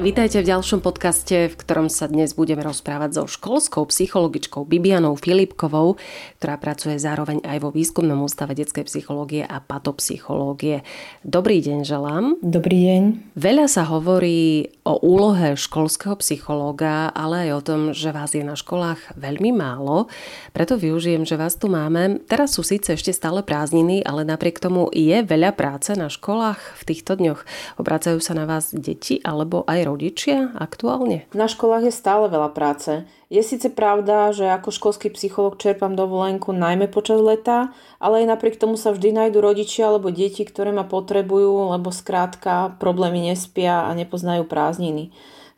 Vítajte v ďalšom podcaste, v ktorom sa dnes budeme rozprávať so školskou psychologičkou Bibianou Filipkovou, ktorá pracuje zároveň aj vo výskumnom ústave detskej psychológie a patopsychológie. Dobrý deň želám. Dobrý deň. Veľa sa hovorí o úlohe školského psychológa, ale aj o tom, že vás je na školách veľmi málo. Preto využijem, že vás tu máme. Teraz sú síce ešte stále prázdniny, ale napriek tomu je veľa práce na školách v týchto dňoch. Obracajú sa na vás deti alebo aj rodičia aktuálne? Na školách je stále veľa práce. Je síce pravda, že ako školský psycholog čerpám dovolenku najmä počas leta, ale aj napriek tomu sa vždy nájdu rodičia alebo deti, ktoré ma potrebujú, lebo skrátka problémy nespia a nepoznajú prázdniny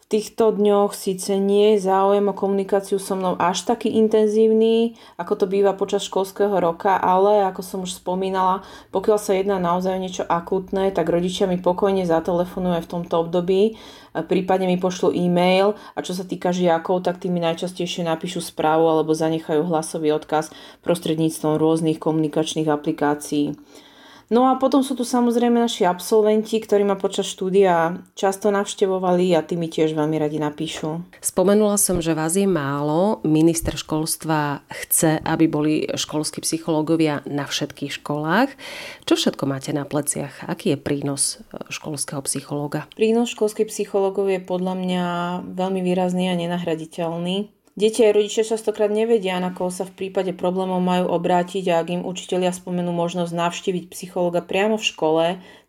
týchto dňoch síce nie je záujem o komunikáciu so mnou až taký intenzívny, ako to býva počas školského roka, ale ako som už spomínala, pokiaľ sa jedná naozaj o niečo akútne, tak rodičia mi pokojne zatelefonujú v tomto období, prípadne mi pošlú e-mail a čo sa týka žiakov, tak tí mi najčastejšie napíšu správu alebo zanechajú hlasový odkaz prostredníctvom rôznych komunikačných aplikácií. No a potom sú tu samozrejme naši absolventi, ktorí ma počas štúdia často navštevovali a tí mi tiež veľmi radi napíšu. Spomenula som, že vás je málo. Minister školstva chce, aby boli školskí psychológovia na všetkých školách. Čo všetko máte na pleciach? Aký je prínos e, školského psychológa? Prínos školských psychológov je podľa mňa veľmi výrazný a nenahraditeľný. Deti aj rodičia častokrát nevedia, na koho sa v prípade problémov majú obrátiť a ak im učitelia spomenú možnosť navštíviť psychologa priamo v škole,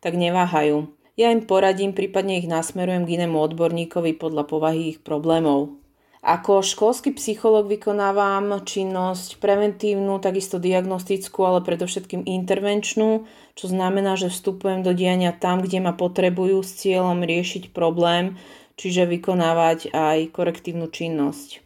tak neváhajú. Ja im poradím, prípadne ich nasmerujem k inému odborníkovi podľa povahy ich problémov. Ako školský psycholog vykonávam činnosť preventívnu, takisto diagnostickú, ale predovšetkým intervenčnú, čo znamená, že vstupujem do diania tam, kde ma potrebujú s cieľom riešiť problém, čiže vykonávať aj korektívnu činnosť.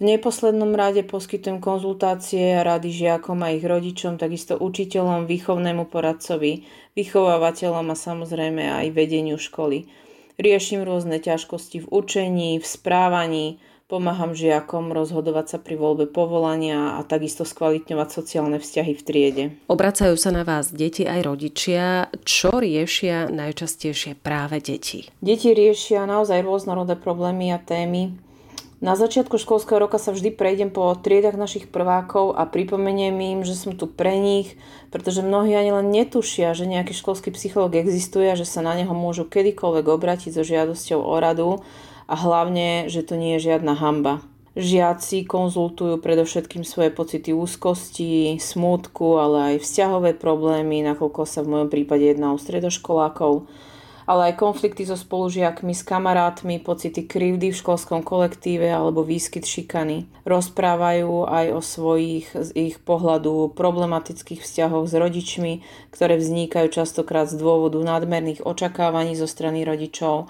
V neposlednom rade poskytujem konzultácie a rady žiakom a ich rodičom, takisto učiteľom, výchovnému poradcovi, vychovávateľom a samozrejme aj vedeniu školy. Riešim rôzne ťažkosti v učení, v správaní, pomáham žiakom rozhodovať sa pri voľbe povolania a takisto skvalitňovať sociálne vzťahy v triede. Obracajú sa na vás deti aj rodičia. Čo riešia najčastejšie práve deti? Deti riešia naozaj rôznorodé problémy a témy. Na začiatku školského roka sa vždy prejdem po triedach našich prvákov a pripomeniem im, že som tu pre nich, pretože mnohí ani len netušia, že nejaký školský psychológ existuje a že sa na neho môžu kedykoľvek obrátiť so žiadosťou o radu a hlavne, že to nie je žiadna hamba. Žiaci konzultujú predovšetkým svoje pocity úzkosti, smútku, ale aj vzťahové problémy, nakoľko sa v mojom prípade jedná o stredoškolákov ale aj konflikty so spolužiakmi, s kamarátmi, pocity krivdy v školskom kolektíve alebo výskyt šikany. Rozprávajú aj o svojich z ich pohľadu problematických vzťahoch s rodičmi, ktoré vznikajú častokrát z dôvodu nadmerných očakávaní zo strany rodičov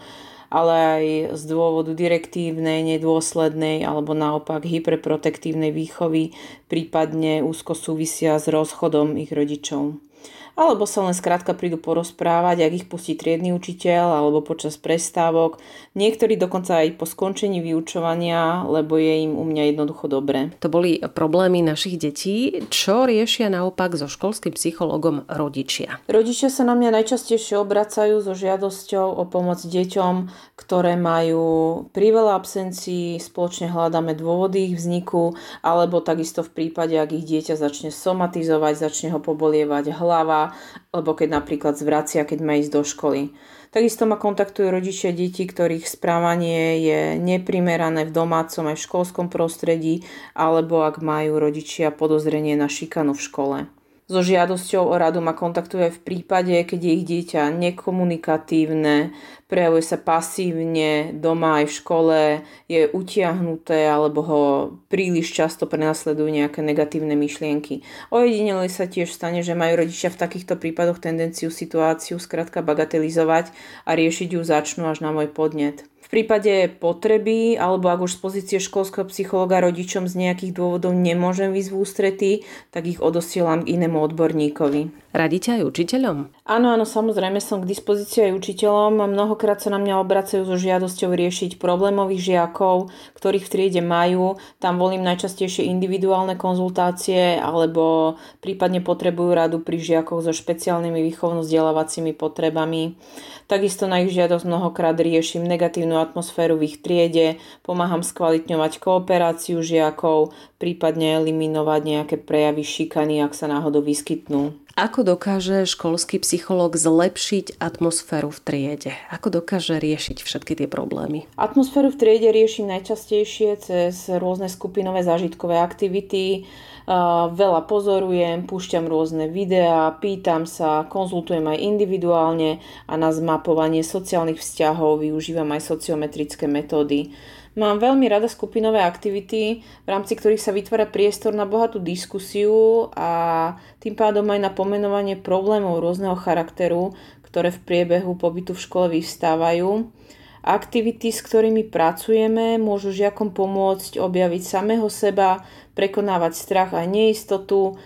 ale aj z dôvodu direktívnej, nedôslednej alebo naopak hyperprotektívnej výchovy, prípadne úzko súvisia s rozchodom ich rodičov alebo sa len skrátka prídu porozprávať, ak ich pustí triedny učiteľ alebo počas prestávok. Niektorí dokonca aj po skončení vyučovania, lebo je im u mňa jednoducho dobre. To boli problémy našich detí. Čo riešia naopak so školským psychologom rodičia? Rodičia sa na mňa najčastejšie obracajú so žiadosťou o pomoc deťom, ktoré majú priveľa absencií, spoločne hľadáme dôvody ich vzniku, alebo takisto v prípade, ak ich dieťa začne somatizovať, začne ho pobolievať hlava, alebo keď napríklad zvracia, keď má ísť do školy. Takisto ma kontaktujú rodičia detí, ktorých správanie je neprimerané v domácom aj v školskom prostredí, alebo ak majú rodičia podozrenie na šikanu v škole so žiadosťou o radu ma kontaktuje v prípade, keď je ich dieťa nekomunikatívne, prejavuje sa pasívne doma aj v škole, je utiahnuté alebo ho príliš často prenasledujú nejaké negatívne myšlienky. Ojedinele sa tiež stane, že majú rodičia v takýchto prípadoch tendenciu situáciu skrátka bagatelizovať a riešiť ju začnú až na môj podnet. Prípade potreby alebo ak už z pozície školského psychologa rodičom z nejakých dôvodov nemôžem výsť v tak ich odosielam k inému odborníkovi. Radíte aj učiteľom? Áno, áno, samozrejme som k dispozícii aj učiteľom. Mnohokrát sa na mňa obracajú so žiadosťou riešiť problémových žiakov, ktorých v triede majú. Tam volím najčastejšie individuálne konzultácie alebo prípadne potrebujú radu pri žiakoch so špeciálnymi výchovno-vzdelávacími potrebami. Takisto na ich žiadosť mnohokrát riešim negatívnu atmosféru v ich triede, pomáham skvalitňovať kooperáciu žiakov, prípadne eliminovať nejaké prejavy šikany, ak sa náhodou vyskytnú. Ako dokáže školský psychológ zlepšiť atmosféru v triede? Ako dokáže riešiť všetky tie problémy? Atmosféru v triede riešim najčastejšie cez rôzne skupinové zážitkové aktivity. Veľa pozorujem, púšťam rôzne videá, pýtam sa, konzultujem aj individuálne a na zmapovanie sociálnych vzťahov využívam aj sociometrické metódy. Mám veľmi rada skupinové aktivity, v rámci ktorých sa vytvára priestor na bohatú diskusiu a tým pádom aj na pomenovanie problémov rôzneho charakteru, ktoré v priebehu pobytu v škole vyvstávajú. Aktivity, s ktorými pracujeme, môžu žiakom pomôcť objaviť samého seba, prekonávať strach a neistotu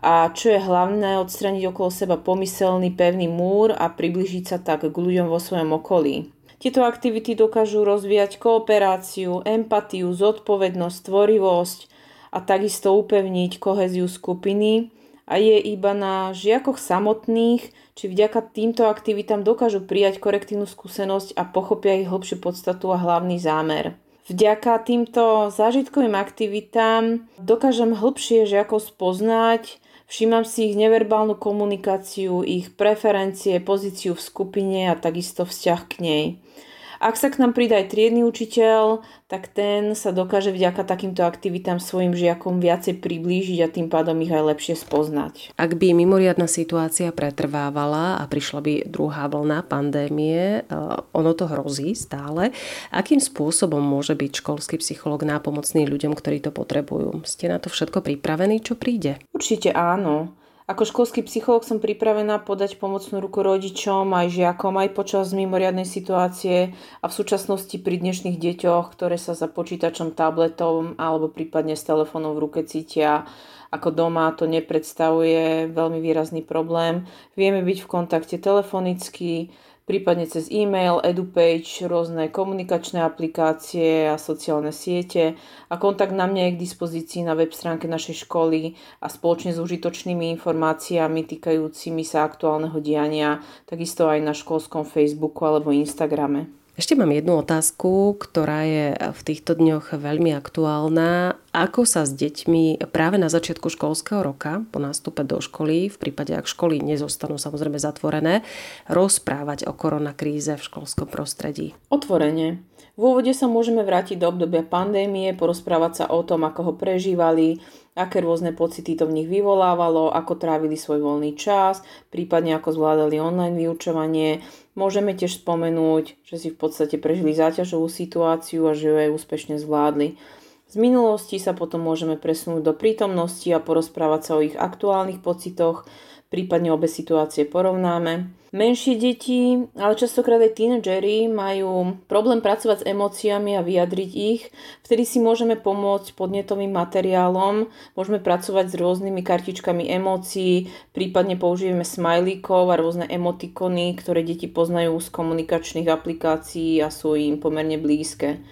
a čo je hlavné, odstraniť okolo seba pomyselný pevný múr a približiť sa tak k ľuďom vo svojom okolí. Tieto aktivity dokážu rozvíjať kooperáciu, empatiu, zodpovednosť, tvorivosť a takisto upevniť koheziu skupiny a je iba na žiakoch samotných, či vďaka týmto aktivitám dokážu prijať korektívnu skúsenosť a pochopia ich hlbšiu podstatu a hlavný zámer. Vďaka týmto zážitkovým aktivitám dokážem hĺbšie žiakov spoznať, Všímam si ich neverbálnu komunikáciu, ich preferencie, pozíciu v skupine a takisto vzťah k nej. Ak sa k nám pridá aj triedny učiteľ, tak ten sa dokáže vďaka takýmto aktivitám svojim žiakom viacej priblížiť a tým pádom ich aj lepšie spoznať. Ak by mimoriadna situácia pretrvávala a prišla by druhá vlna pandémie, eh, ono to hrozí stále, akým spôsobom môže byť školský psychológ nápomocný ľuďom, ktorí to potrebujú? Ste na to všetko pripravení, čo príde? Určite áno. Ako školský psychológ som pripravená podať pomocnú ruku rodičom aj žiakom aj počas mimoriadnej situácie a v súčasnosti pri dnešných deťoch, ktoré sa za počítačom, tabletom alebo prípadne s telefónom v ruke cítia ako doma, to nepredstavuje veľmi výrazný problém. Vieme byť v kontakte telefonicky, prípadne cez e-mail, edupage, rôzne komunikačné aplikácie a sociálne siete a kontakt na mne je k dispozícii na web stránke našej školy a spoločne s užitočnými informáciami týkajúcimi sa aktuálneho diania, takisto aj na školskom Facebooku alebo Instagrame. Ešte mám jednu otázku, ktorá je v týchto dňoch veľmi aktuálna. Ako sa s deťmi práve na začiatku školského roka, po nástupe do školy, v prípade, ak školy nezostanú samozrejme zatvorené, rozprávať o koronakríze v školskom prostredí? Otvorene. V úvode sa môžeme vrátiť do obdobia pandémie, porozprávať sa o tom, ako ho prežívali, aké rôzne pocity to v nich vyvolávalo, ako trávili svoj voľný čas, prípadne ako zvládali online vyučovanie, Môžeme tiež spomenúť, že si v podstate prežili záťažovú situáciu a že ju aj úspešne zvládli. Z minulosti sa potom môžeme presunúť do prítomnosti a porozprávať sa o ich aktuálnych pocitoch, prípadne obe situácie porovnáme. Menšie deti, ale častokrát aj tínedžery majú problém pracovať s emóciami a vyjadriť ich. Vtedy si môžeme pomôcť podnetovým materiálom, môžeme pracovať s rôznymi kartičkami emócií, prípadne použijeme smajlíkov a rôzne emotikony, ktoré deti poznajú z komunikačných aplikácií a sú im pomerne blízke.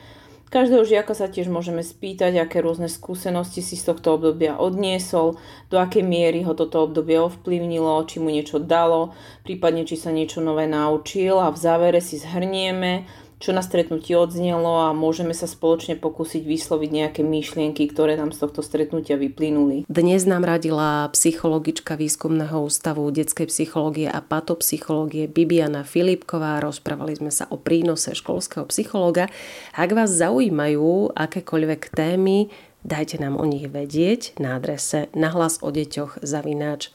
Každého žiaka sa tiež môžeme spýtať, aké rôzne skúsenosti si z tohto obdobia odniesol, do akej miery ho toto obdobie ovplyvnilo, či mu niečo dalo, prípadne či sa niečo nové naučil a v závere si zhrnieme, čo na stretnutí odznelo a môžeme sa spoločne pokúsiť vysloviť nejaké myšlienky, ktoré nám z tohto stretnutia vyplynuli. Dnes nám radila psychologička výskumného ústavu detskej psychológie a patopsychológie Bibiana Filipková. Rozprávali sme sa o prínose školského psychológa. Ak vás zaujímajú akékoľvek témy, dajte nám o nich vedieť na adrese nahlas o deťoch zavináč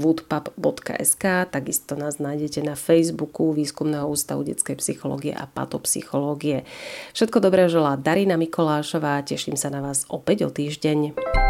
woodpub.sk, takisto nás nájdete na Facebooku Výskumného ústavu detskej psychológie a patopsychológie. Všetko dobré želá Darina Mikolášová, teším sa na vás opäť o týždeň.